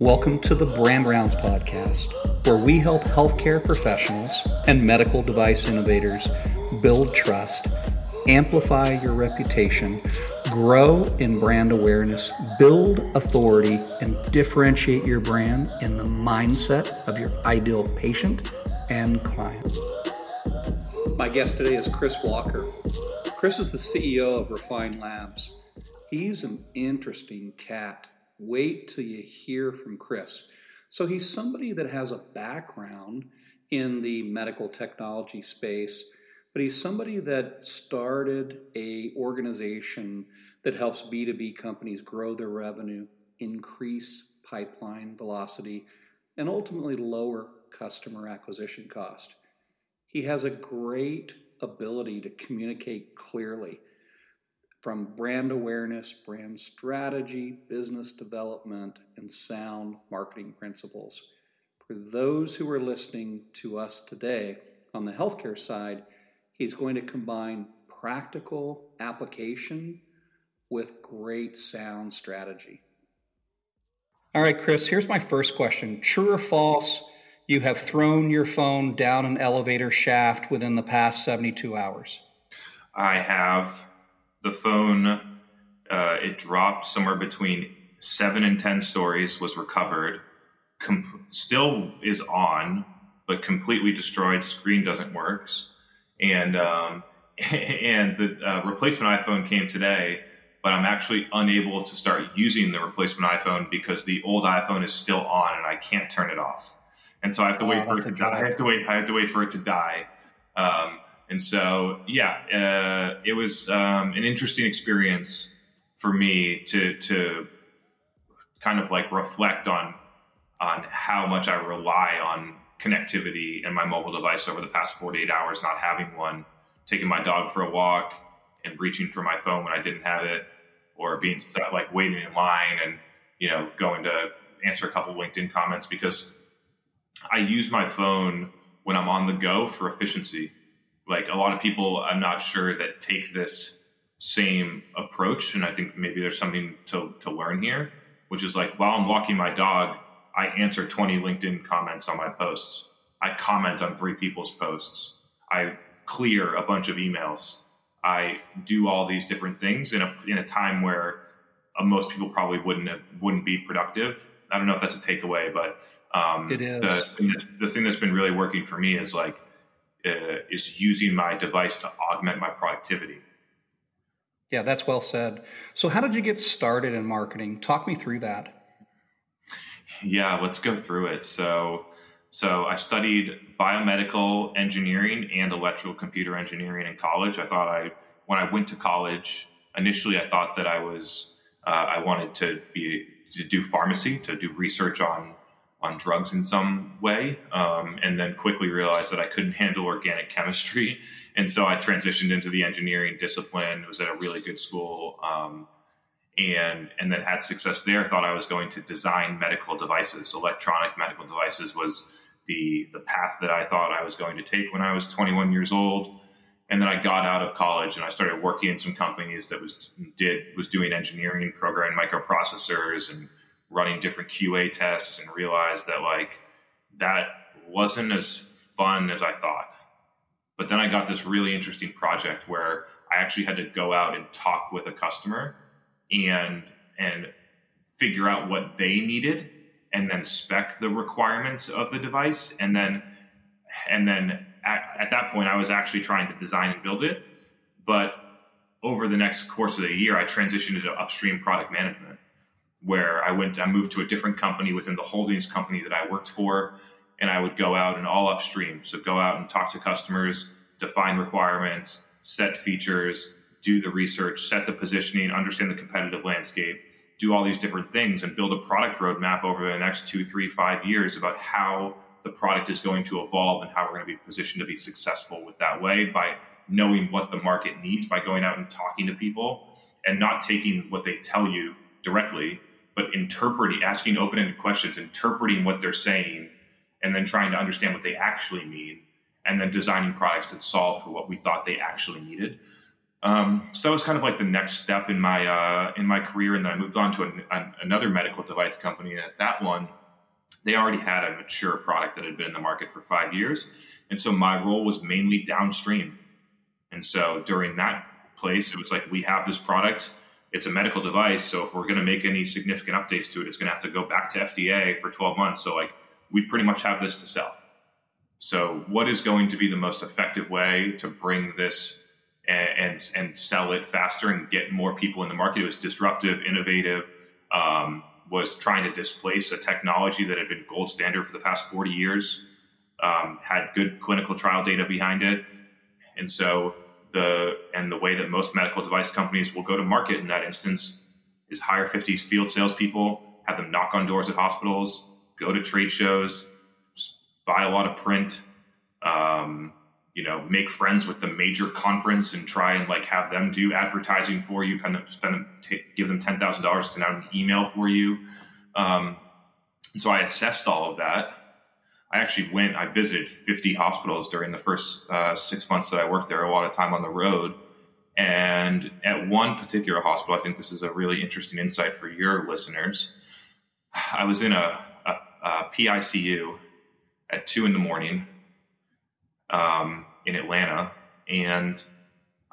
Welcome to the Brand Rounds podcast, where we help healthcare professionals and medical device innovators build trust, amplify your reputation, grow in brand awareness, build authority, and differentiate your brand in the mindset of your ideal patient and client. My guest today is Chris Walker. Chris is the CEO of Refine Labs. He's an interesting cat Wait till you hear from Chris. So he's somebody that has a background in the medical technology space, but he's somebody that started a organization that helps B2B companies grow their revenue, increase pipeline velocity, and ultimately lower customer acquisition cost. He has a great ability to communicate clearly from brand awareness, brand strategy, business development, and sound marketing principles. For those who are listening to us today on the healthcare side, he's going to combine practical application with great sound strategy. All right, Chris, here's my first question True or false? You have thrown your phone down an elevator shaft within the past 72 hours. I have the phone uh, it dropped somewhere between seven and ten stories was recovered com- still is on but completely destroyed screen doesn't work. And um, and the uh, replacement iphone came today but i'm actually unable to start using the replacement iphone because the old iphone is still on and i can't turn it off. And so i have to oh, wait for it to die. I have to wait i have to wait for it to die. Um, and so, yeah, uh, it was um, an interesting experience for me to to kind of like reflect on on how much I rely on connectivity and my mobile device over the past 48 hours, not having one, taking my dog for a walk and reaching for my phone when I didn't have it, or being stuck, like waiting in line and you know going to answer a couple LinkedIn comments because I use my phone when I'm on the go for efficiency like a lot of people i'm not sure that take this same approach and i think maybe there's something to, to learn here which is like while i'm walking my dog i answer 20 linkedin comments on my posts. I comment on three people's posts. I clear a bunch of emails. I do all these different things in a, in a time where uh, most people probably wouldn't have, wouldn't be productive. I don't know if that's a takeaway but um, it is. The, the thing that's been really working for me is like uh, is using my device to augment my productivity. Yeah, that's well said. So, how did you get started in marketing? Talk me through that. Yeah, let's go through it. So, so I studied biomedical engineering and electrical computer engineering in college. I thought I, when I went to college, initially I thought that I was, uh, I wanted to be to do pharmacy, to do research on on drugs in some way, um, and then quickly realized that I couldn't handle organic chemistry, and so I transitioned into the engineering discipline. Was at a really good school, um, and and then had success there. Thought I was going to design medical devices, electronic medical devices was the the path that I thought I was going to take when I was 21 years old. And then I got out of college and I started working in some companies that was did was doing engineering, programming microprocessors, and running different QA tests and realized that like that wasn't as fun as I thought. But then I got this really interesting project where I actually had to go out and talk with a customer and and figure out what they needed and then spec the requirements of the device. And then and then at, at that point I was actually trying to design and build it. But over the next course of the year I transitioned into upstream product management where I went, I moved to a different company within the holdings company that I worked for, and I would go out and all upstream. So go out and talk to customers, define requirements, set features, do the research, set the positioning, understand the competitive landscape, do all these different things, and build a product roadmap over the next two, three, five years about how the product is going to evolve and how we're going to be positioned to be successful with that way by knowing what the market needs by going out and talking to people and not taking what they tell you directly but interpreting, asking open ended questions, interpreting what they're saying, and then trying to understand what they actually mean, and then designing products that solve for what we thought they actually needed. Um, so that was kind of like the next step in my uh, in my career, and then I moved on to an, an, another medical device company. And at that one, they already had a mature product that had been in the market for five years, and so my role was mainly downstream. And so during that place, it was like we have this product. It's a medical device, so if we're going to make any significant updates to it, it's going to have to go back to FDA for 12 months. So like we pretty much have this to sell. So what is going to be the most effective way to bring this and, and, and sell it faster and get more people in the market. It was disruptive, innovative, um, was trying to displace a technology that had been gold standard for the past 40 years, um, had good clinical trial data behind it. And so the and the way that most medical device companies will go to market in that instance is hire 50 field salespeople, have them knock on doors at hospitals, go to trade shows, buy a lot of print, um, you know make friends with the major conference and try and like have them do advertising for you kind of spend them t- give them $10000 to send out an email for you. Um, so i assessed all of that i actually went i visited 50 hospitals during the first uh, six months that i worked there a lot of time on the road and at one particular hospital i think this is a really interesting insight for your listeners i was in a, a, a picu at two in the morning um, in Atlanta, and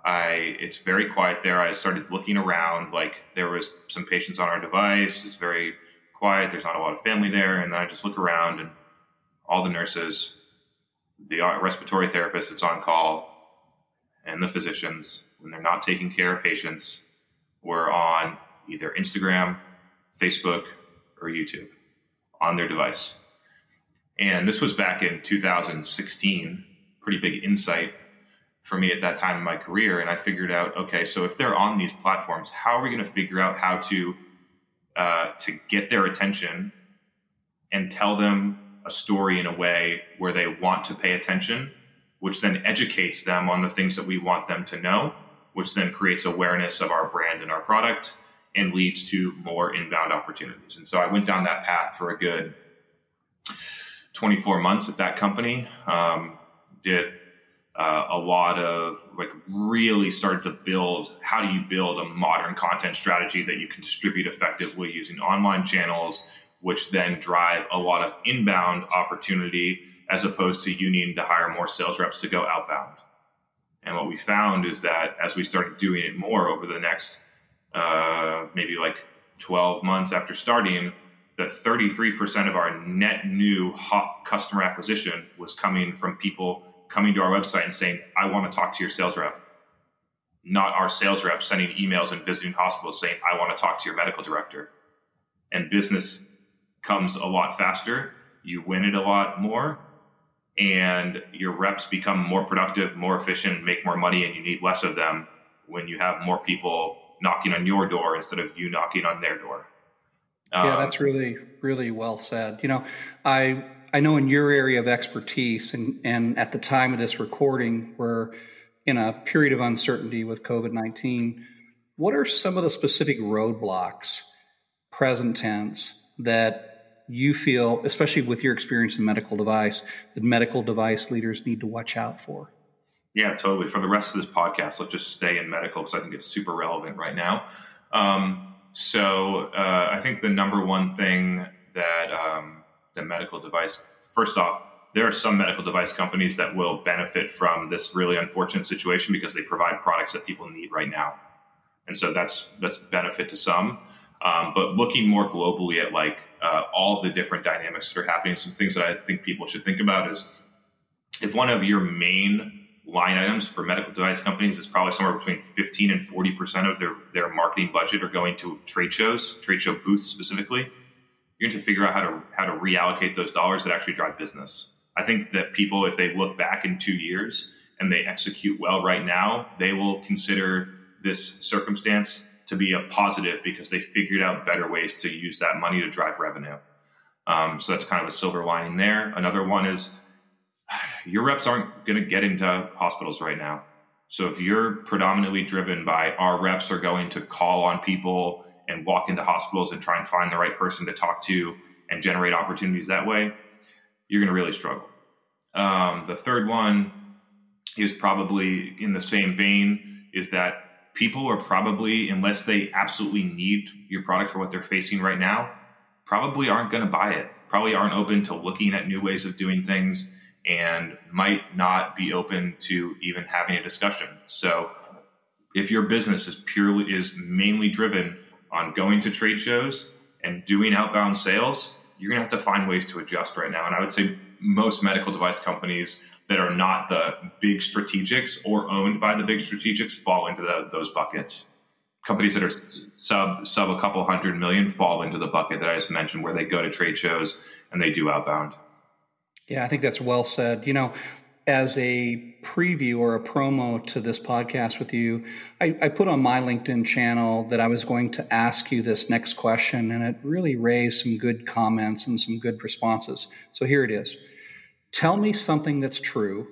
I it's very quiet there. I started looking around, like there was some patients on our device. It's very quiet. There's not a lot of family there, and I just look around, and all the nurses, the respiratory therapist that's on call, and the physicians, when they're not taking care of patients, were on either Instagram, Facebook, or YouTube on their device. And this was back in 2016 pretty big insight for me at that time in my career. And I figured out, okay, so if they're on these platforms, how are we going to figure out how to uh, to get their attention and tell them a story in a way where they want to pay attention, which then educates them on the things that we want them to know, which then creates awareness of our brand and our product and leads to more inbound opportunities. And so I went down that path for a good 24 months at that company. Um, did uh, a lot of like really started to build how do you build a modern content strategy that you can distribute effectively using online channels which then drive a lot of inbound opportunity as opposed to you needing to hire more sales reps to go outbound and what we found is that as we started doing it more over the next uh, maybe like 12 months after starting that 33% of our net new hot customer acquisition was coming from people coming to our website and saying, I want to talk to your sales rep. Not our sales rep sending emails and visiting hospitals saying, I want to talk to your medical director. And business comes a lot faster. You win it a lot more. And your reps become more productive, more efficient, make more money, and you need less of them when you have more people knocking on your door instead of you knocking on their door. Um, yeah, that's really, really well said. You know, I I know in your area of expertise, and, and at the time of this recording, we're in a period of uncertainty with COVID 19. What are some of the specific roadblocks, present tense, that you feel, especially with your experience in medical device, that medical device leaders need to watch out for? Yeah, totally. For the rest of this podcast, let's just stay in medical because I think it's super relevant right now. Um, so uh, I think the number one thing that um, the medical device. First off, there are some medical device companies that will benefit from this really unfortunate situation because they provide products that people need right now, and so that's that's benefit to some. Um, but looking more globally at like uh, all the different dynamics that are happening, some things that I think people should think about is if one of your main line items for medical device companies is probably somewhere between 15 and 40 percent of their their marketing budget are going to trade shows, trade show booths specifically you're going to figure out how to how to reallocate those dollars that actually drive business. I think that people, if they look back in two years and they execute well right now, they will consider this circumstance to be a positive because they figured out better ways to use that money to drive revenue. Um, so that's kind of a silver lining there. Another one is your reps aren't going to get into hospitals right now. So if you're predominantly driven by our reps are going to call on people and walk into hospitals and try and find the right person to talk to and generate opportunities that way, you're going to really struggle. Um, the third one is probably in the same vein is that people are probably, unless they absolutely need your product for what they're facing right now, probably aren't going to buy it. Probably aren't open to looking at new ways of doing things and might not be open to even having a discussion. So if your business is purely is mainly driven on going to trade shows and doing outbound sales, you're going to have to find ways to adjust right now. And I would say most medical device companies that are not the big strategics or owned by the big strategics fall into the, those buckets. Companies that are sub sub a couple hundred million fall into the bucket that I just mentioned, where they go to trade shows and they do outbound. Yeah, I think that's well said. You know, as a preview or a promo to this podcast with you, I, I, put on my LinkedIn channel that I was going to ask you this next question, and it really raised some good comments and some good responses. So here it is Tell me something that's true,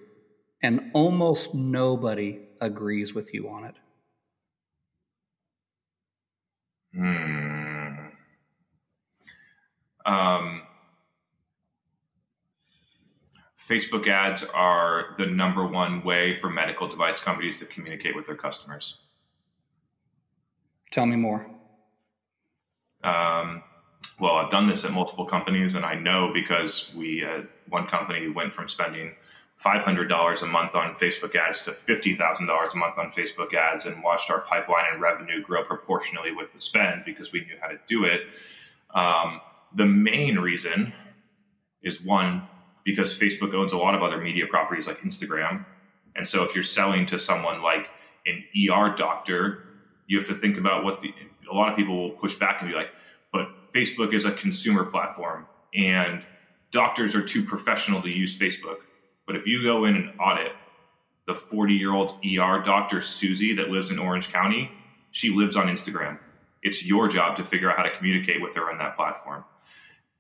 and almost nobody agrees with you on it. Hmm. Um, Facebook ads are the number one way for medical device companies to communicate with their customers. Tell me more. Um, well, I've done this at multiple companies, and I know because we, uh, one company went from spending $500 a month on Facebook ads to $50,000 a month on Facebook ads and watched our pipeline and revenue grow proportionally with the spend because we knew how to do it. Um, the main reason is one, because Facebook owns a lot of other media properties like Instagram. And so if you're selling to someone like an ER doctor, you have to think about what the, a lot of people will push back and be like, but Facebook is a consumer platform and doctors are too professional to use Facebook. But if you go in and audit the 40 year old ER doctor, Susie, that lives in Orange County, she lives on Instagram. It's your job to figure out how to communicate with her on that platform.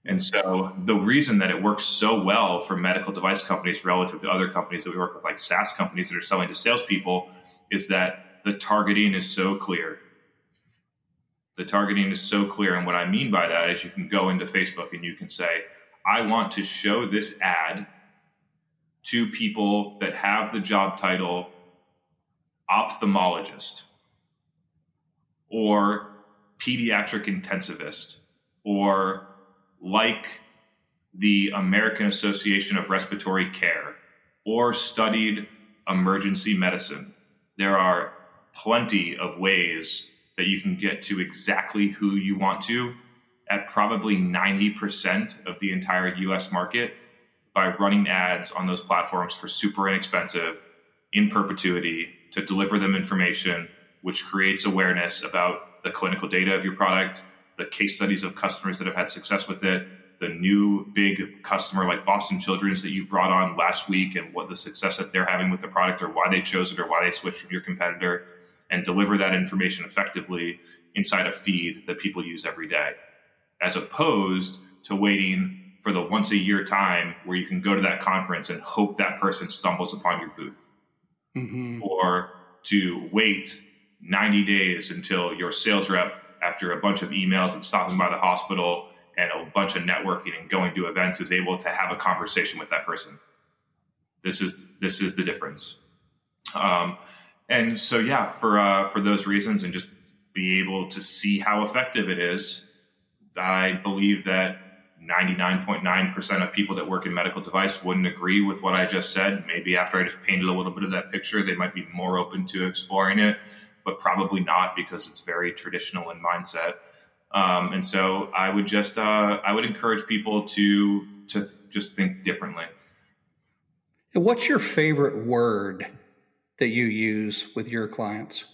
And so the reason that it works so well for medical device companies relative to other companies that we work with, like SaaS companies that are selling to salespeople, is that the targeting is so clear. The targeting is so clear. And what I mean by that is you can go into Facebook and you can say, I want to show this ad to people that have the job title ophthalmologist or pediatric intensivist or like the American Association of Respiratory Care or studied emergency medicine. There are plenty of ways that you can get to exactly who you want to at probably 90% of the entire US market by running ads on those platforms for super inexpensive in perpetuity to deliver them information, which creates awareness about the clinical data of your product, the case studies of customers that have had success with it, the new big customer like Boston Children's that you brought on last week, and what the success that they're having with the product, or why they chose it, or why they switched from your competitor, and deliver that information effectively inside a feed that people use every day, as opposed to waiting for the once a year time where you can go to that conference and hope that person stumbles upon your booth, mm-hmm. or to wait 90 days until your sales rep after a bunch of emails and stopping by the hospital and a bunch of networking and going to events is able to have a conversation with that person. This is this is the difference. Um, and so yeah, for uh, for those reasons and just be able to see how effective it is, I believe that 99.9% of people that work in medical device wouldn't agree with what I just said. Maybe after I just painted a little bit of that picture, they might be more open to exploring it but probably not because it's very traditional in mindset. Um, and so I would just uh, I would encourage people to to just think differently. What's your favorite word that you use with your clients?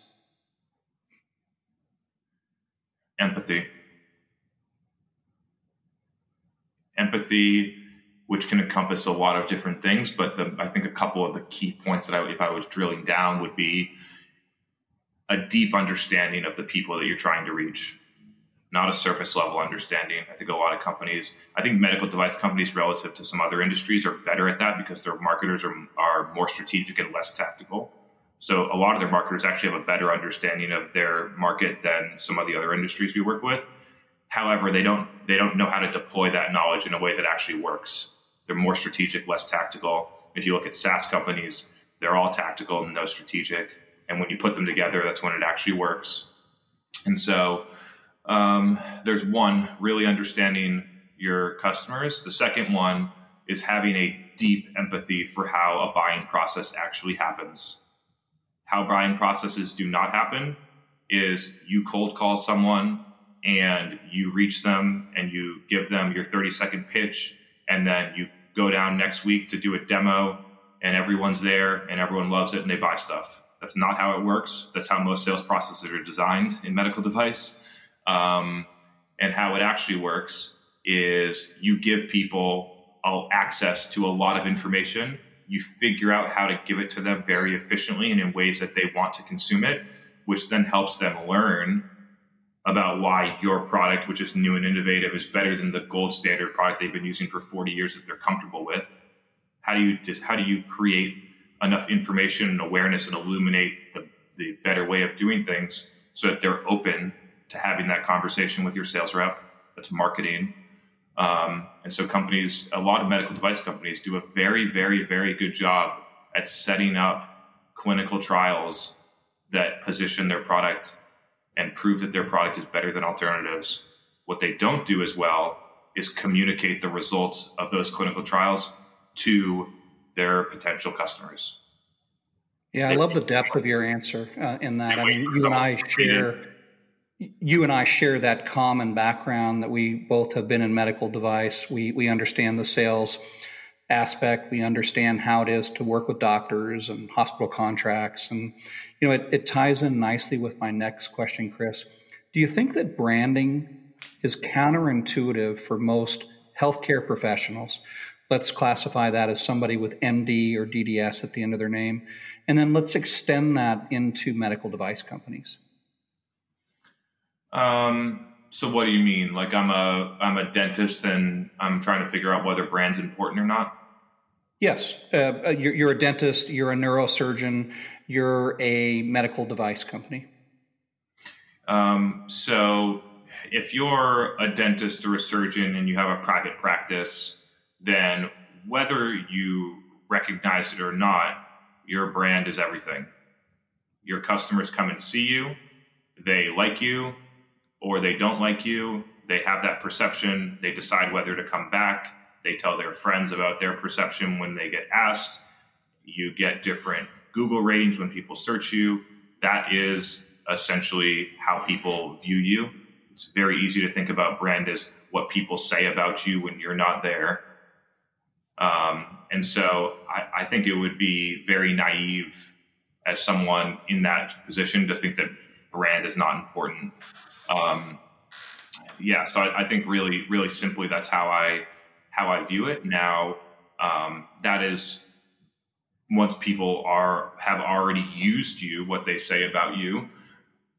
Empathy. Empathy, which can encompass a lot of different things, but the, I think a couple of the key points that I, if I was drilling down, would be a deep understanding of the people that you're trying to reach, not a surface level understanding. I think a lot of companies, I think medical device companies relative to some other industries are better at that because their marketers are, are more strategic and less tactical. So a lot of their marketers actually have a better understanding of their market than some of the other industries we work with. However, they don't they don't know how to deploy that knowledge in a way that actually works. They're more strategic, less tactical. If you look at SaaS companies, they're all tactical and no strategic And when you put them together, that's when it actually works. And so um, there's one, really understanding your customers. The second one is having a deep empathy for how a buying process actually happens. How buying processes do not happen is you cold call someone and you reach them and you give them your 30 second pitch and then you go down next week to do a demo and everyone's there and everyone loves it and they buy stuff. That's not how it works. That's how most sales processes are designed in medical device. Um, and how it actually works is you give people access to a lot of information. You figure out how to give it to them very efficiently and in ways that they want to consume it, which then helps them learn about why your product, which is new and innovative, is better than the gold standard product they've been using for 40 years that they're comfortable with. How do you just how do you create enough information and awareness and illuminate the, the better way of doing things so that they're open to having that conversation with your sales rep? That's marketing. Um, and so companies, a lot of medical device companies do a very, very, very good job at setting up clinical trials that position their product and prove that their product is better than alternatives. What they don't do as well is communicate the results of those clinical trials to their potential customers. Yeah, I love the depth of your answer uh, in that. I mean, you and I share you and I share that common background that we both have been in medical device. We we understand the sales aspect. We understand how it is to work with doctors and hospital contracts. And, you know, it, it ties in nicely with my next question, Chris. Do you think that branding is counterintuitive for most healthcare professionals? Let's classify that as somebody with MD or DDS at the end of their name. And then let's extend that into medical device companies. Um, so what do you mean? Like I'm a I'm a dentist and I'm trying to figure out whether brand's important or not? Yes, uh, uh, you're, you're, a dentist, you're a neurosurgeon, you're a medical device company. Um, so, if you're a dentist or a surgeon and you have a private practice, then whether you recognize it or not, your brand is everything. Your customers come and see you, they like you or they don't like you, they have that perception, they decide whether to come back they tell their friends about their perception when they get asked. You get different Google ratings when people search you. That is essentially how people view you. It's very easy to think about brand as what people say about you when you're not there. Um, and so I, I, think it would be very naive as someone in that position to think that brand is not important. Um, yeah, so I, I, think really, really simply, that's how I how I view it. Now, um, that is once people are have already used you, what they say about you.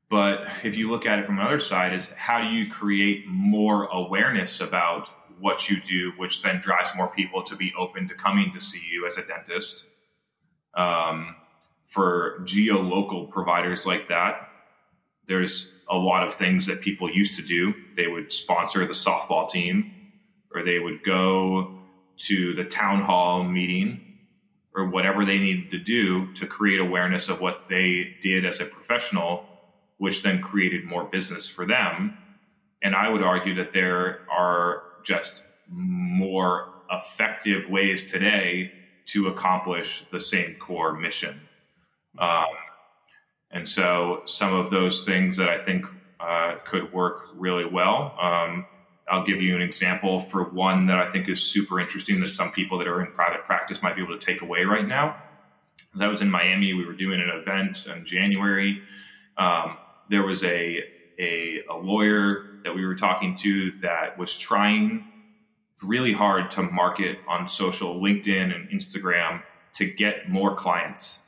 But if you look at it from another side, is how do you create more awareness about what you do, which then drives more people to be open to coming to see you as a dentist. Um, for geo-local providers like that, there's a lot of things that people used to do. They would sponsor the softball team or they would go to the town hall meeting or whatever they needed to do to create awareness of what they did as a professional, which then created more business for them. And I would argue that there are just more effective ways today to accomplish the same core mission. Um, and so some of those things that I think uh, could work really well. Um, I'll give you an example for one that I think is super interesting that some people that are in private practice might be able to take away right now. That was in Miami. We were doing an event in January. Um, there was a, a, a lawyer that we were talking to that was trying really hard to market on social, LinkedIn and Instagram to get more clients.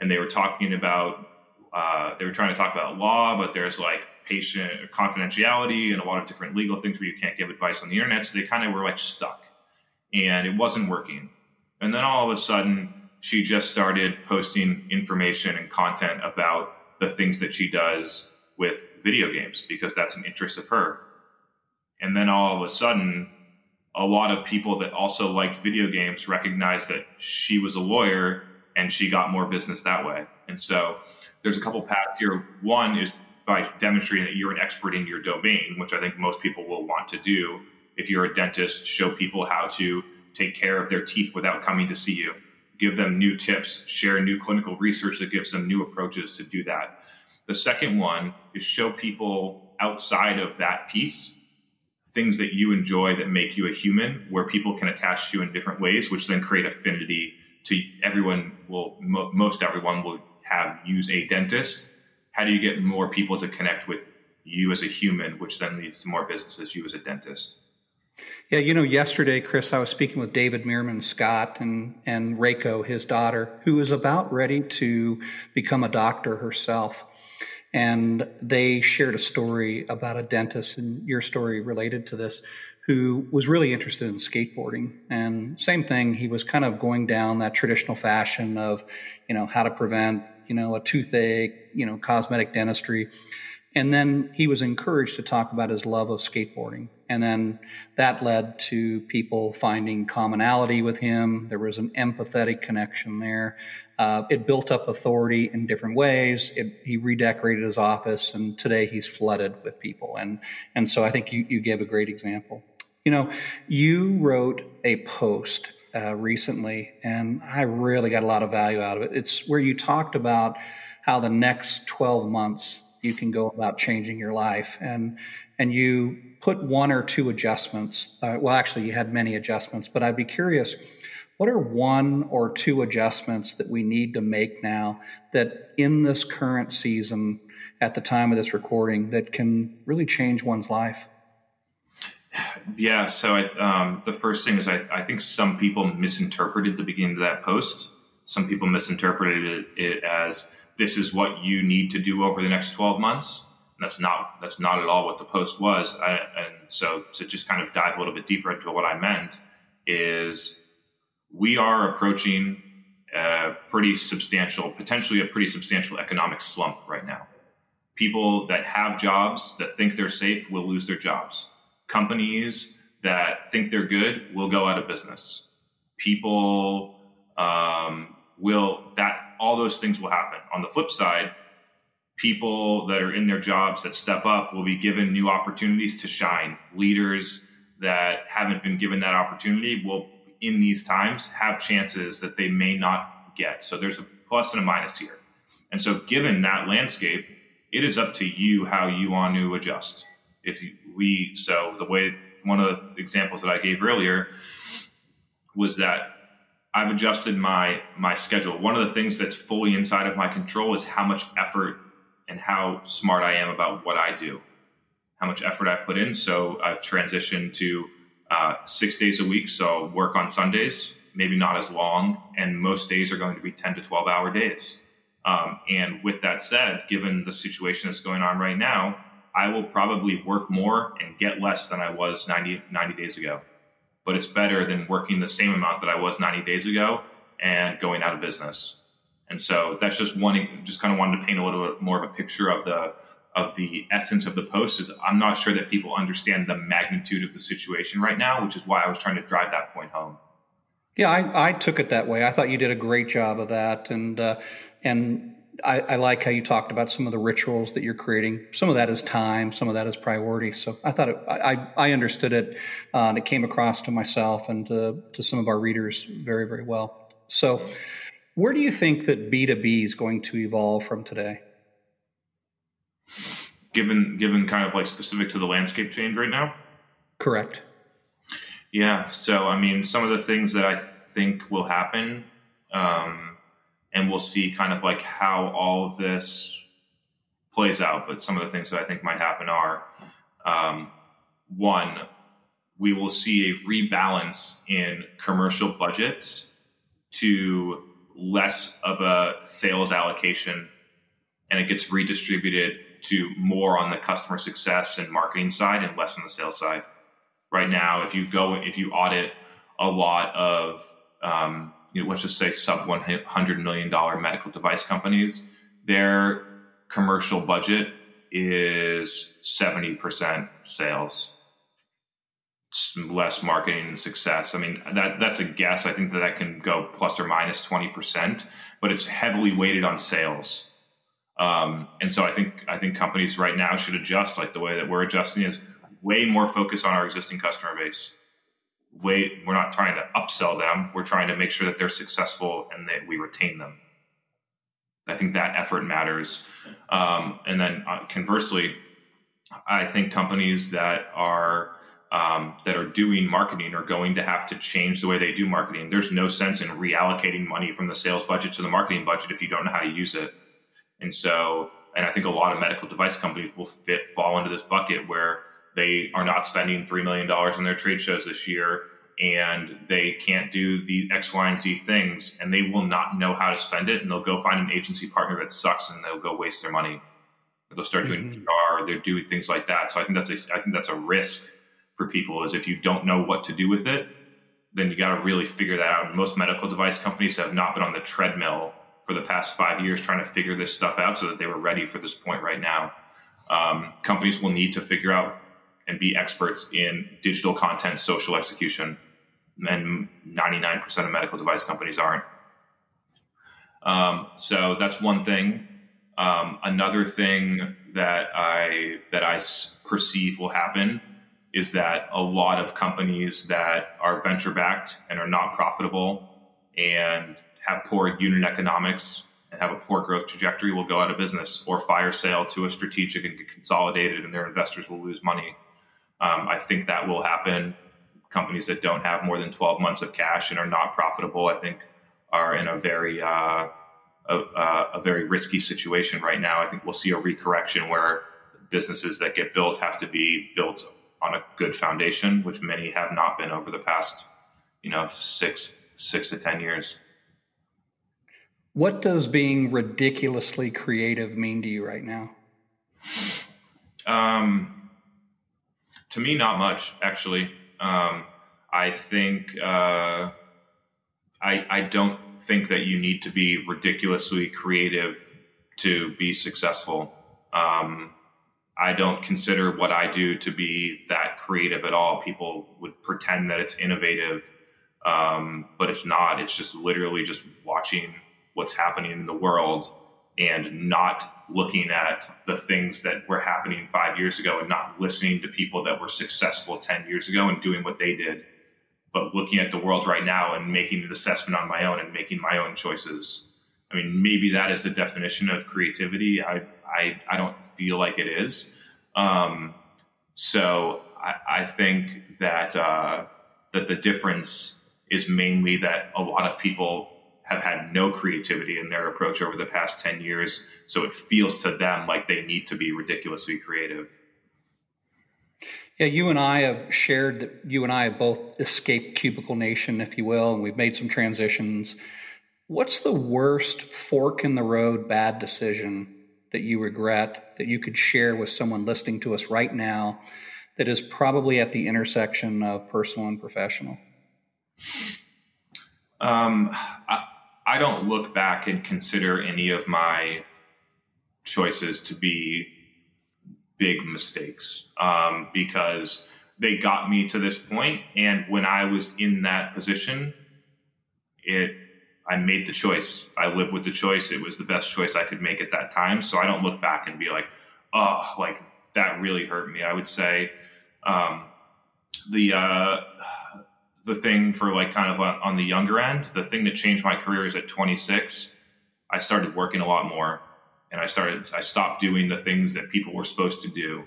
And they were talking about, uh, they were trying to talk about law, but there's like patient confidentiality and a lot of different legal things where you can't give advice on the internet. So they kind of were like stuck and it wasn't working. And then all of a sudden, she just started posting information and content about the things that she does with video games because that's an interest of her. And then all of a sudden, a lot of people that also liked video games recognized that she was a lawyer and she got more business that way. And so there's a couple paths here. One is by demonstrating that you're an expert in your domain, which I think most people will want to do. If you're a dentist, show people how to take care of their teeth without coming to see you. Give them new tips, share new clinical research that gives them new approaches to do that. The second one is show people outside of that piece things that you enjoy that make you a human, where people can attach to you in different ways, which then create affinity to everyone. Will mo- most everyone will have use a dentist. How do you get more people to connect with you as a human, which then leads to more businesses, you as a dentist? Yeah, you know, yesterday, Chris, I was speaking with David Meerman Scott and, and Reiko, his daughter, who is about ready to become a doctor herself. And they shared a story about a dentist, and your story related to this, who was really interested in skateboarding. And same thing, he was kind of going down that traditional fashion of, you know, how to prevent, you know, a toothache, you know, cosmetic dentistry. And then he was encouraged to talk about his love of skateboarding. And then that led to people finding commonality with him. There was an empathetic connection there. Uh, it built up authority in different ways. It, he redecorated his office, and today he's flooded with people. And, and so I think you, you gave a great example. You know, you wrote a post uh, recently, and I really got a lot of value out of it. It's where you talked about how the next 12 months you can go about changing your life. And and you put one or two adjustments. Uh, well, actually, you had many adjustments, but I'd be curious. What are one or two adjustments that we need to make now that in this current season, at the time of this recording, that can really change one's life? Yeah. So I, um, the first thing is I, I, think some people misinterpreted the beginning of that post. Some people misinterpreted it, it as this is what you need to do over the next 12 months. And that's not that's not at all what the post was. I, and so to just kind of dive a little bit deeper into what I meant is we are approaching a pretty substantial, potentially a pretty substantial economic slump right now. People that have jobs that think they're safe will lose their jobs. Companies that think they're good will go out of business. People um, will that all those things will happen. On the flip side, people that are in their jobs that step up will be given new opportunities to shine. Leaders that haven't been given that opportunity will, in these times, have chances that they may not get. So there's a plus and a minus here. And so, given that landscape, it is up to you how you want to adjust. If we, so the way, one of the examples that I gave earlier was that I've adjusted my my schedule. One of the things that's fully inside of my control is how much effort and how smart I am about what I do, how much effort I put in. So I've transitioned to uh, six days a week. So work on Sundays, maybe not as long, and most days are going to be ten to twelve hour days. Um, and with that said, given the situation that's going on right now, I will probably work more and get less than I was 90, 90 days ago but it's better than working the same amount that I was 90 days ago and going out of business. And so that's just one, just kind of wanted to paint a little bit more of a picture of the, of the essence of the post is I'm not sure that people understand the magnitude of the situation right now, which is why I was trying to drive that point home. Yeah, I, I took it that way. I thought you did a great job of that, and uh, and I, I, like how you talked about some of the rituals that you're creating. Some of that is time, some of that is priority. So I thought it, I, I understood it, uh, and it came across to myself and to, to some of our readers very, very well. So, where do you think that B2B is going to evolve from today? Given, given kind of like specific to the landscape change right now? Correct. Yeah. So, I mean, some of the things that I think will happen. Um, and we'll see kind of like how all of this plays out. But some of the things that I think might happen are um, one, we will see a rebalance in commercial budgets to less of a sales allocation and it gets redistributed to more on the customer success and marketing side and less on the sales side. Right now, if you go, if you audit a lot of um, you know, let's just say sub $100 million medical device companies, their commercial budget is 70% sales. less marketing and success. I mean, that that's a guess. I think that that can go plus or minus 20%, but it's heavily weighted on sales. Um, and so I think I think companies right now should adjust like the way that we're adjusting is way more focus on our existing customer base. Way we're not trying to upsell them. We're trying to make sure that they're successful and that we retain them. I think that effort matters. Um, and then uh, conversely, I think companies that are um, that are doing marketing are going to have to change the way they do marketing. There's no sense in reallocating money from the sales budget to the marketing budget if you don't know how to use it. And so, and I think a lot of medical device companies will fit fall into this bucket where they are not spending three million dollars on their trade shows this year, and they can't do the X, Y, and Z things, and they will not know how to spend it, and they'll go find an agency partner that sucks, and they'll go waste their money. They'll start doing mm-hmm. PR, they're doing things like that. So I think that's a, I think that's a risk for people is if you don't know what to do with it, then you got to really figure that out. And most medical device companies have not been on the treadmill for the past five years trying to figure this stuff out so that they were ready for this point right now. Um, companies will need to figure out and be experts in digital content, social execution, and 99% of medical device companies aren't. Um, so that's one thing. Um, another thing that I that I perceive will happen is that a lot of companies that are venture backed and are not profitable and have poor unit economics and have a poor growth trajectory will go out of business or fire sale to a strategic and get consolidated and their investors will lose money. Um, I think that will happen. Companies that don't have more than 12 months of cash and are not profitable, I think, are in a very uh, a, a, very risky situation right now. I think we'll see a recorrection where businesses that get built have to be built on a good foundation, which many have not been over the past, you know, six six to ten years. What does being ridiculously creative mean to you right now? Um, to me, not much actually. Um, I think uh, I I don't think that you need to be ridiculously creative to be successful. Um, I don't consider what I do to be that creative at all. People would pretend that it's innovative, um, but it's not. It's just literally just watching what's happening in the world and not looking at the things that were happening five years ago and not listening to people that were successful 10 years ago and doing what they did, but looking at the world right now and making an assessment on my own and making my own choices. I mean, maybe that is the definition of creativity. I, I, I don't feel like it is. Um, so I, I, think that uh, that the difference is mainly that a lot of people have had no creativity in their approach over the past 10 years. So it feels to them like they need to be ridiculously creative. Yeah, you and I have shared that you and I have both escaped Cubicle Nation, if you will, and we've made some transitions. What's the worst fork in the road bad decision that you regret that you could share with someone listening to us right now that is probably at the intersection of personal and professional? Um, I, I don't look back and consider any of my choices to be big mistakes um, because they got me to this point and when i was in that position it I made the choice. I live with the choice. It was the best choice I could make at that time. So I don't look back and be like, oh, like that really hurt me. I would say um, the uh, the thing for like kind of on, the younger end, the thing that changed my career is at 26, I started working a lot more, and I started I stopped doing the things that people were supposed to do.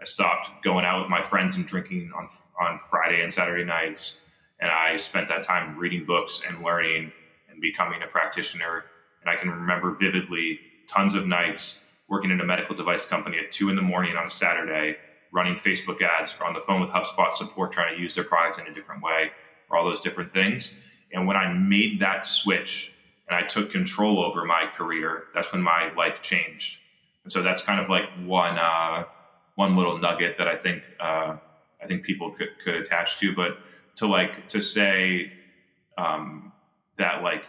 I stopped going out with my friends and drinking on on Friday and Saturday nights, and I spent that time reading books and learning and becoming a practitioner. And I can remember vividly tons of nights working in a medical device company at two in the morning on a Saturday, running Facebook ads or on the phone with HubSpot support, trying to use their product in a different way, or all those different things. And when I made that switch and I took control over my career, that's when my life changed. And so that's kind of like one uh, one little nugget that I think uh, I think people could, could attach to. But to like to say um, that like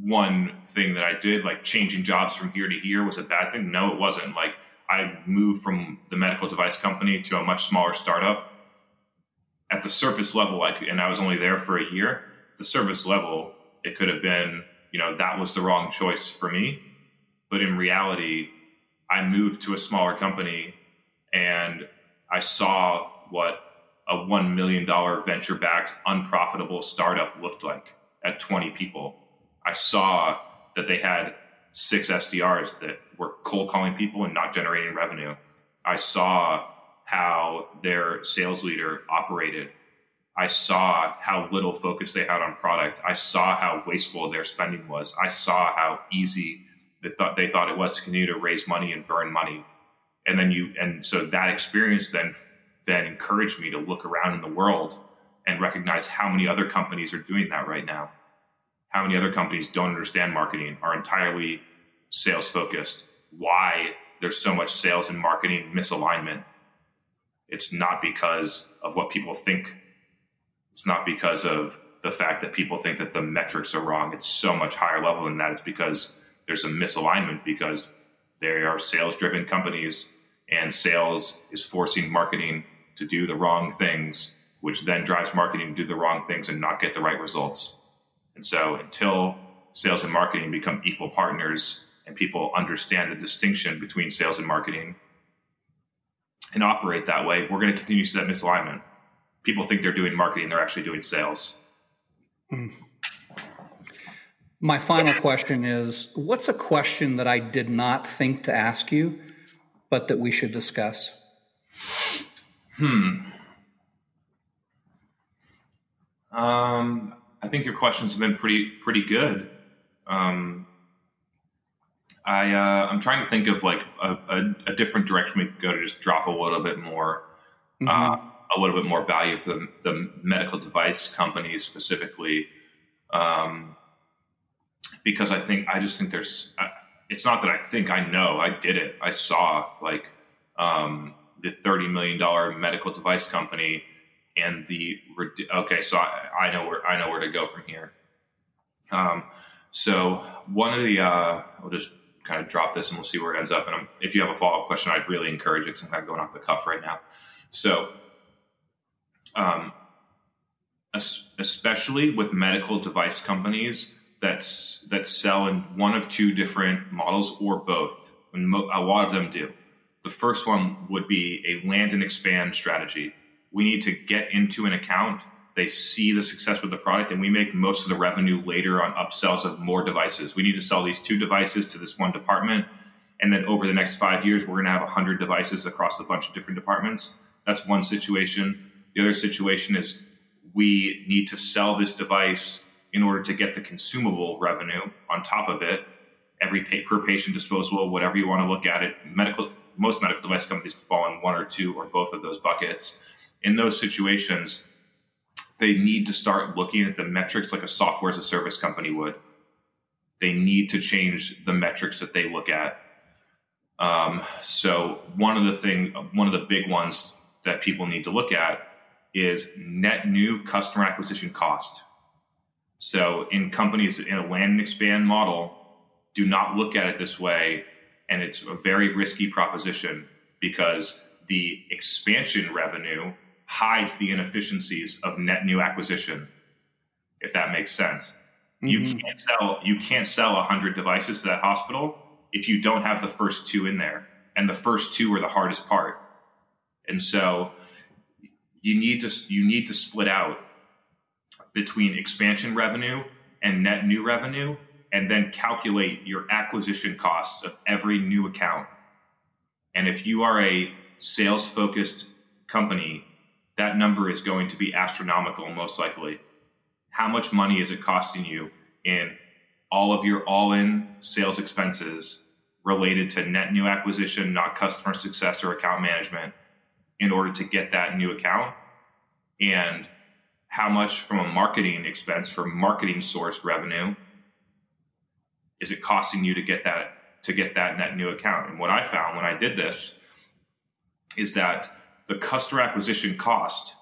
one thing that I did, like changing jobs from here to here, was a bad thing. No, it wasn't. Like I moved from the medical device company to a much smaller startup at the surface level, like, and I was only there for a year. The surface level, it could have been, you know, that was the wrong choice for me. But in reality, I moved to a smaller company and I saw what a $1 million venture backed, unprofitable startup looked like at 20 people. I saw that they had six SDRs that were cold calling people and not generating revenue. I saw how their sales leader operated. I saw how little focus they had on product. I saw how wasteful their spending was. I saw how easy they thought they thought it was to continue to raise money and burn money. And then you and so that experience then then encouraged me to look around in the world and recognize how many other companies are doing that right now. How many other companies don't understand marketing, are entirely sales focused. Why there's so much sales and marketing misalignment. It's not because of what people think. It's not because of the fact that people think that the metrics are wrong. It's so much higher level than that. It's because there's a misalignment because they are sales driven companies and sales is forcing marketing to do the wrong things, which then drives marketing to do the wrong things and not get the right results. And so until sales and marketing become equal partners and people understand the distinction between sales and marketing and operate that way, we're going to continue to see that misalignment. People think they're doing marketing, they're actually doing sales. Mm. My final question is What's a question that I did not think to ask you, but that we should discuss? Hmm. Um, I think your questions have been pretty pretty good. Um, I uh, I'm trying to think of like a, a, a, different direction we could go to just drop a little bit more, mm-hmm. uh, a little bit more value for the, the medical device companies specifically. Um, because I think I just think there's. It's not that I think I know. I did it. I saw like um, the thirty million dollar medical device company and the okay. So I, I, know where I know where to go from here. Um, so one of the uh, I'll just kind of drop this and we'll see where it ends up. And I'm, if you have a follow up question, I'd really encourage it because I'm kind of going off the cuff right now. So, um, especially with medical device companies, that's that sell in one of two different models or both. And mo- a lot of them do. The first one would be a land and expand strategy. We need to get into an account. They see the success with the product, and we make most of the revenue later on upsells of more devices. We need to sell these two devices to this one department, and then over the next five years, we're going to have 100 devices across a bunch of different departments. That's one situation. The other situation is we need to sell this device in order to get the consumable revenue on top of it, every pay, per patient disposable, whatever you want to look at it, medical most medical device companies fall in one or two or both of those buckets. In those situations, they need to start looking at the metrics like a software as a service company would. They need to change the metrics that they look at. Um, so one of the thing, one of the big ones that people need to look at is net new customer acquisition cost. So in companies in a land and expand model, do not look at it this way. And it's a very risky proposition because the expansion revenue hides the inefficiencies of net new acquisition, if that makes sense. Mm-hmm. You can't sell you can't sell 100 devices to that hospital if you don't have the first two in there. And the first two are the hardest part. And so you need to you need to split out between expansion revenue and net new revenue, and then calculate your acquisition costs of every new account. And if you are a sales focused company, that number is going to be astronomical, most likely. How much money is it costing you in all of your all in sales expenses related to net new acquisition, not customer success or account management, in order to get that new account? And how much from a marketing expense for marketing sourced revenue is it costing you to get that to get that net new account and what i found when i did this is that the customer acquisition cost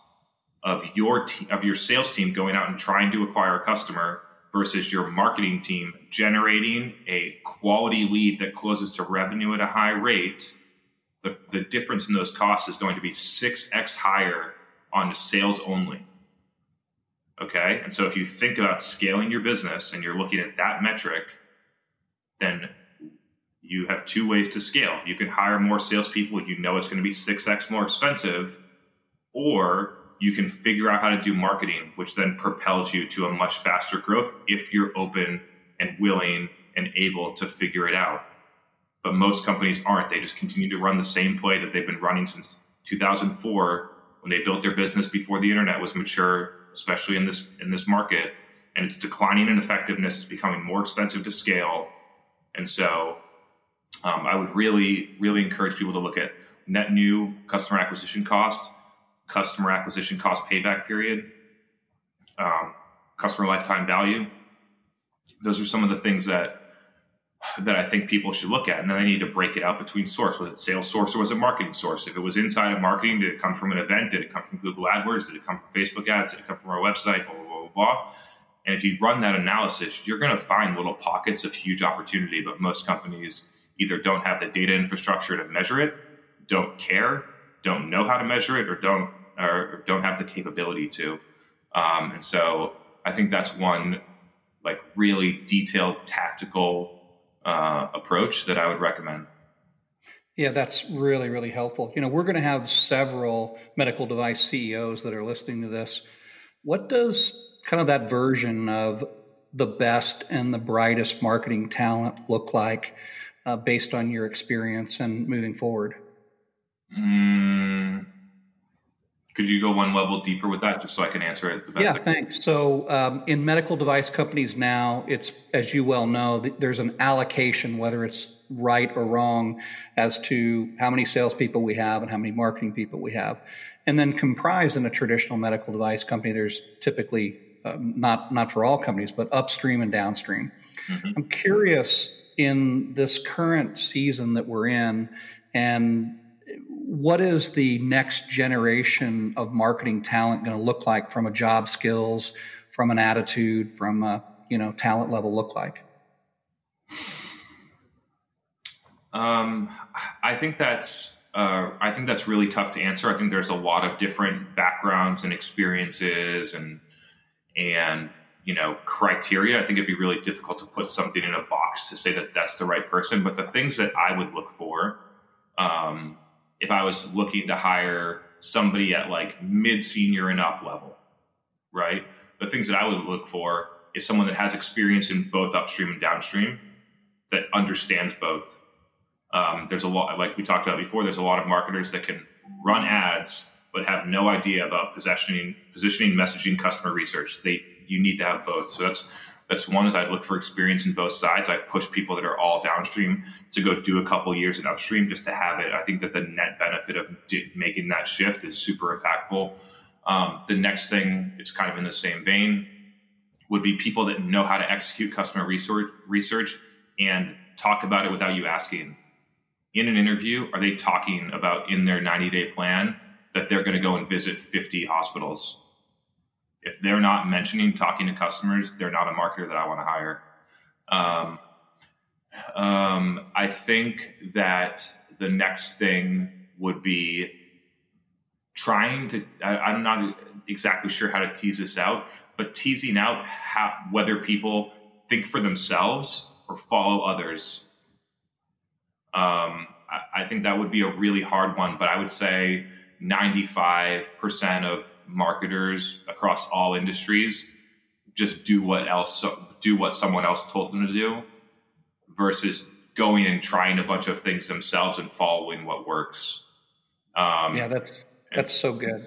of your te- of your sales team going out and trying to acquire a customer versus your marketing team generating a quality lead that closes to revenue at a high rate the, the difference in those costs is going to be 6x higher on sales only. Okay. And so if you think about scaling your business and you're looking at that metric, then you have two ways to scale. You can hire more salespeople you know it's going to be 6x more expensive, or you can figure out how to do marketing, which then propels you to a much faster growth if you're open and willing and able to figure it out. But most companies aren't. They just continue to run the same play that they've been running since 2004 when they built their business before the internet was mature, especially in this in this market. And it's declining in effectiveness. It's becoming more expensive to scale. And so um, I would really, really encourage people to look at net new customer acquisition cost, customer acquisition cost payback period, um, customer lifetime value. Those are some of the things that that I think people should look at. And then they need to break it out between source. Was it sales source or was it marketing source? If it was inside of marketing, did it come from an event? Did it come from Google AdWords? Did it come from Facebook ads? Did it come from our website? Blah, blah, blah, blah. And if you run that analysis, you're going to find little pockets of huge opportunity. But most companies either don't have the data infrastructure to measure it, don't care, don't know how to measure it, or don't or don't have the capability to. Um, and so I think that's one like really detailed tactical uh, approach that I would recommend. Yeah, that's really, really helpful. You know, we're going to have several medical device CEOs that are listening to this. What does kind of that version of the best and the brightest marketing talent look like uh, based on your experience and moving forward? Mm, could you go one level deeper with that just so I can answer it the best? Yeah, thanks. So, um, in medical device companies now, it's, as you well know, there's an allocation, whether it's right or wrong, as to how many salespeople we have and how many marketing people we have. And then comprised in a traditional medical device company, there's typically uh, not not for all companies, but upstream and downstream. Mm-hmm. I'm curious in this current season that we're in, and what is the next generation of marketing talent going to look like from a job skills, from an attitude, from a you know talent level look like? Um, I think that's uh, I think that's really tough to answer. I think there's a lot of different backgrounds and experiences and and you know criteria. I think it'd be really difficult to put something in a box to say that that's the right person. But the things that I would look for um, if I was looking to hire somebody at like mid senior and up level, right? The things that I would look for is someone that has experience in both upstream and downstream that understands both. Um, there's a lot, like we talked about before, there's a lot of marketers that can run ads but have no idea about positioning, positioning, messaging, customer research. They you need to have both. So that's that's one is I'd look for experience in both sides. I push people that are all downstream to go do a couple years in upstream just to have it. I think that the net benefit of making that shift is super impactful. Um, the next thing, it's kind of in the same vein, would be people that know how to execute customer research, research and talk about it without you asking. In an interview, are they talking about in their 90 day plan that they're going to go and visit 50 hospitals? If they're not mentioning talking to customers, they're not a marketer that I want to hire. Um, um, I think that the next thing would be trying to. I, am not exactly sure how to tease this out, but teasing out how, whether people think for themselves or follow others. Um, I, I think that would be a really hard one, but I would say 95% of marketers across all industries just do what else do what someone else told them to do versus going and trying a bunch of things themselves and following what works. Um, yeah, that's that's so good.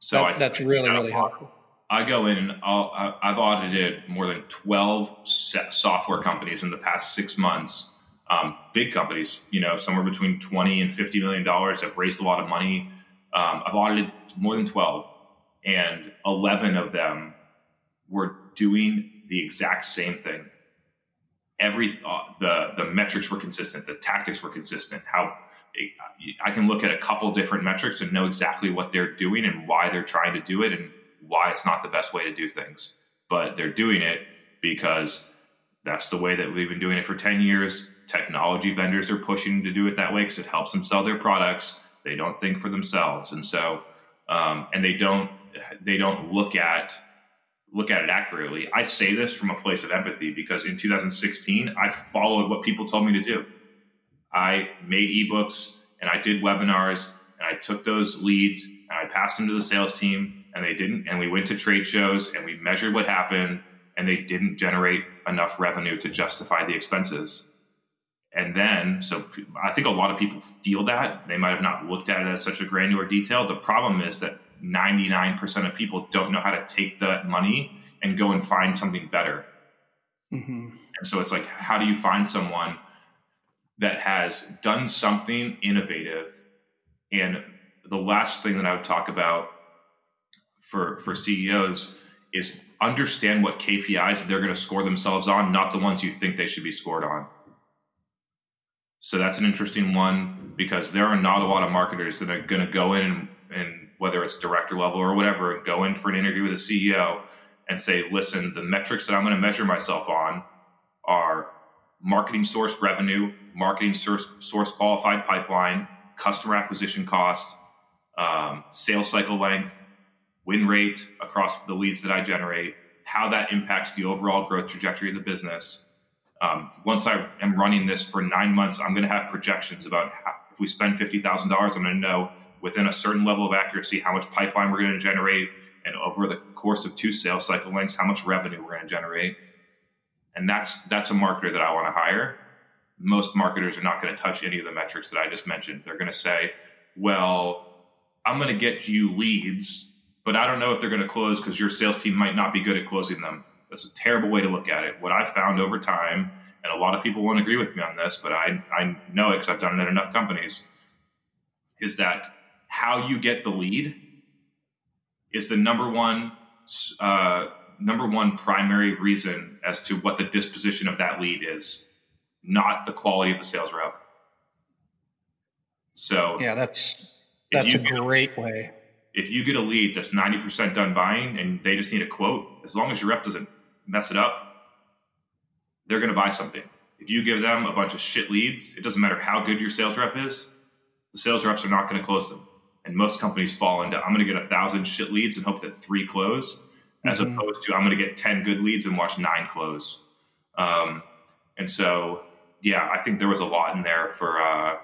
So that, I, that's I, really really helpful. I go in and i have audited more than twelve software companies in the past six months. Um, big companies, you know, somewhere between twenty and fifty million dollars, have raised a lot of money um, I've audited more than 12, and 11 of them were doing the exact same thing. Every uh, the the metrics were consistent, the tactics were consistent. How I can look at a couple different metrics and know exactly what they're doing and why they're trying to do it and why it's not the best way to do things. But they're doing it because that's the way that we've been doing it for 10 years. Technology vendors are pushing to do it that way because it helps them sell their products. They don't think for themselves. And so um, and they don't they don't look at look at it accurately. I say this from a place of empathy because in 2016 I followed what people told me to do. I made ebooks and I did webinars and I took those leads and I passed them to the sales team and they didn't and we went to trade shows and we measured what happened and they didn't generate enough revenue to justify the expenses. And then, so I think a lot of people feel that. They might have not looked at it as such a granular detail. The problem is that 99% of people don't know how to take that money and go and find something better. Mm-hmm. And so it's like, how do you find someone that has done something innovative? And the last thing that I would talk about for, for CEOs is understand what KPIs they're going to score themselves on, not the ones you think they should be scored on. So that's an interesting one because there are not a lot of marketers that are going to go in and, and whether it's director level or whatever, go in for an interview with a CEO and say, listen, the metrics that I'm going to measure myself on are marketing source revenue, marketing source, source qualified pipeline, customer acquisition cost, um, sales cycle length, win rate across the leads that I generate, how that impacts the overall growth trajectory of the business, um, once I am running this for nine months, I'm going to have projections about how, if we spend fifty thousand dollars, I'm going to know within a certain level of accuracy how much pipeline we're going to generate, and over the course of two sales cycle lengths, how much revenue we're going to generate. And that's that's a marketer that I want to hire. Most marketers are not going to touch any of the metrics that I just mentioned. They're going to say, "Well, I'm going to get you leads, but I don't know if they're going to close because your sales team might not be good at closing them." That's a terrible way to look at it. What I've found over time, and a lot of people won't agree with me on this, but I, I know it because I've done it at enough companies, is that how you get the lead is the number one uh, number one primary reason as to what the disposition of that lead is, not the quality of the sales rep. So yeah, that's that's a great way. If you get a lead that's ninety percent done buying and they just need a quote, as long as your rep doesn't mess it up, they're going to buy something. If you give them a bunch of shit leads, it doesn't matter how good your sales rep is, the sales reps are not going to close them. And most companies fall into I'm going to get a thousand shit leads and hope that three close, mm-hmm. as opposed to I'm going to get 10 good leads and watch nine close. Um, and so, yeah, I think there was a lot in there for uh,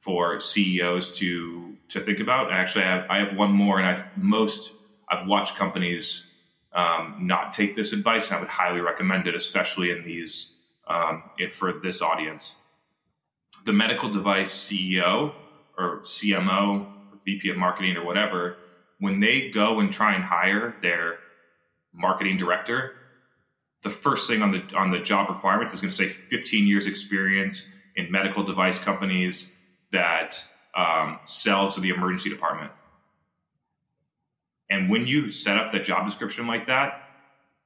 for CEOs to to think about. Actually, I have, I have one more, and I most I've watched companies um, not take this advice, and I would highly recommend it, especially in these um, it, for this audience. The medical device CEO or CMO, or VP of marketing, or whatever, when they go and try and hire their marketing director, the first thing on the on the job requirements is going to say 15 years experience in medical device companies that um, sell to the emergency department. And when you set up the job description like that,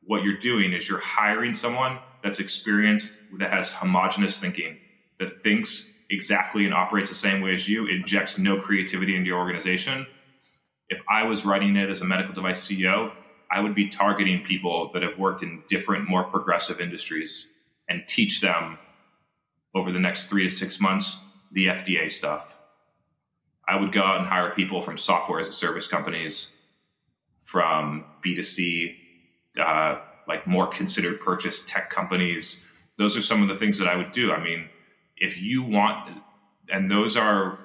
what you're doing is you're hiring someone that's experienced, that has homogenous thinking, that thinks exactly and operates the same way as you, injects no creativity into your organization. If I was writing it as a medical device CEO, I would be targeting people that have worked in different, more progressive industries and teach them over the next three to six months the FDA stuff. I would go out and hire people from software as a service companies from B2C, uh, like more considered purchase tech companies. Those are some of the things that I would do. I mean, if you want, and those are,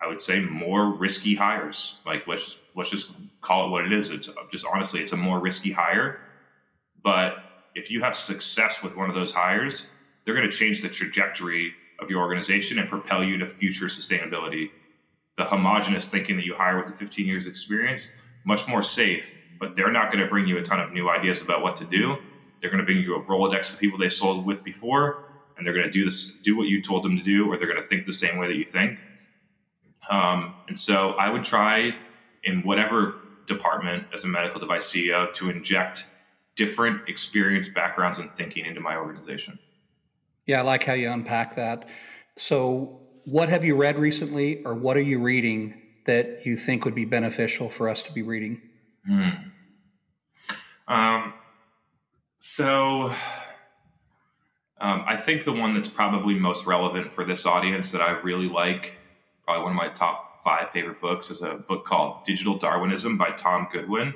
I would say, more risky hires. Like let's just, let's just call it what it is. It's just honestly, it's a more risky hire. But if you have success with one of those hires, they're going to change the trajectory of your organization and propel you to future sustainability. The homogenous thinking that you hire with the 15 years experience much more safe, but they're not going to bring you a ton of new ideas about what to do. They're going to bring you a Rolodex of people they sold with before, and they're going to do this, do what you told them to do, or they're going to think the same way that you think. Um, and so I would try in whatever department as a medical device CEO to inject different experience, backgrounds, and thinking into my organization. Yeah, I like how you unpack that. So, what have you read recently, or what are you reading that you think would be beneficial for us to be reading? Hmm. Um, so, um, I think the one that's probably most relevant for this audience that I really like, probably one of my top top five favorite books is a book called Digital Darwinism by Tom Goodwin,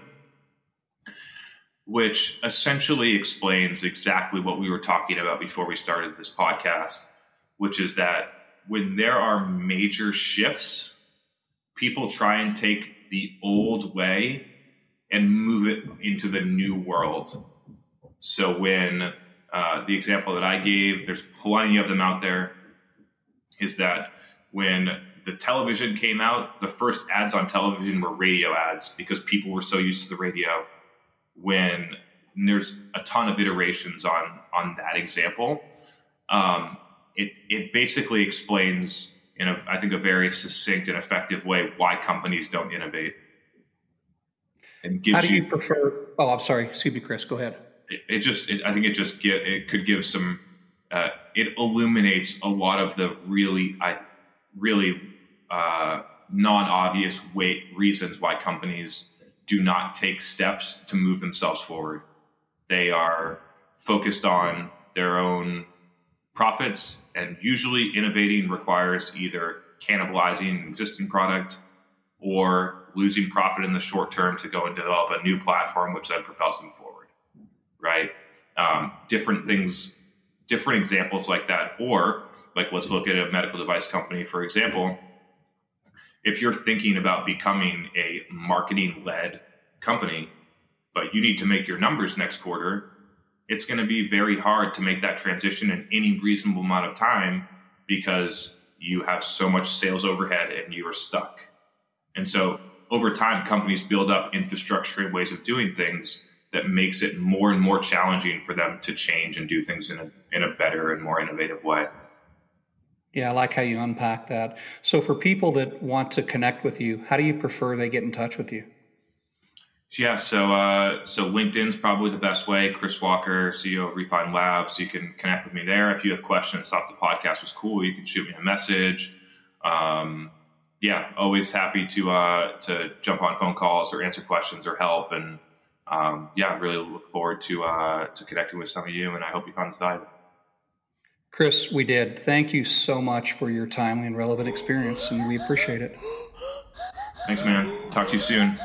which essentially explains exactly what we were talking about before we started this podcast, which is that when there are major shifts, people try and take the old way and move it into the new world. So when uh, the example that I gave, there's plenty of them out there, is that when the television came out, the first ads on television were radio ads because people were so used to the radio. When there's a ton of iterations on on that example, um, it it basically explains in a I think a very succinct and effective way why companies don't innovate. And gives How do you, you prefer? Oh, I'm sorry. Excuse me, Chris. Go ahead. It, it just it, I think it just get it could give some. Uh, it illuminates a lot of the really I really uh, non-obvious weight reasons why companies do not take steps to move themselves forward. They are focused on their own profits, and usually innovating requires either cannibalizing an existing product or losing profit in the short term to go and develop a new platform, which then propels them forward. Right? Um, different things, different examples like that, or like let's look at a medical device company, for example. If you're thinking about becoming a marketing led company, but you need to make your numbers next quarter, it's going to be very hard to make that transition in any reasonable amount of time because you have so much sales overhead and you are stuck. And so over time, companies build up infrastructure and ways of doing things that makes it more and more challenging for them to change and do things in a, in a better and more innovative way. Yeah, I like how you unpack that. So, for people that want to connect with you, how do you prefer they get in touch with you? Yeah, so uh, so LinkedIn's probably the best way. Chris Walker, CEO of Refine Labs. You can connect with me there. If you have questions, thought the podcast was cool, you can shoot me a message. Um, yeah, always happy to uh, to jump on phone calls or answer questions or help. And um, yeah, really look forward to uh, to connecting with some of you. And I hope you found this valuable. Chris, we did. Thank you so much for your timely and relevant experience, and we appreciate it. Thanks, man. Talk to you soon.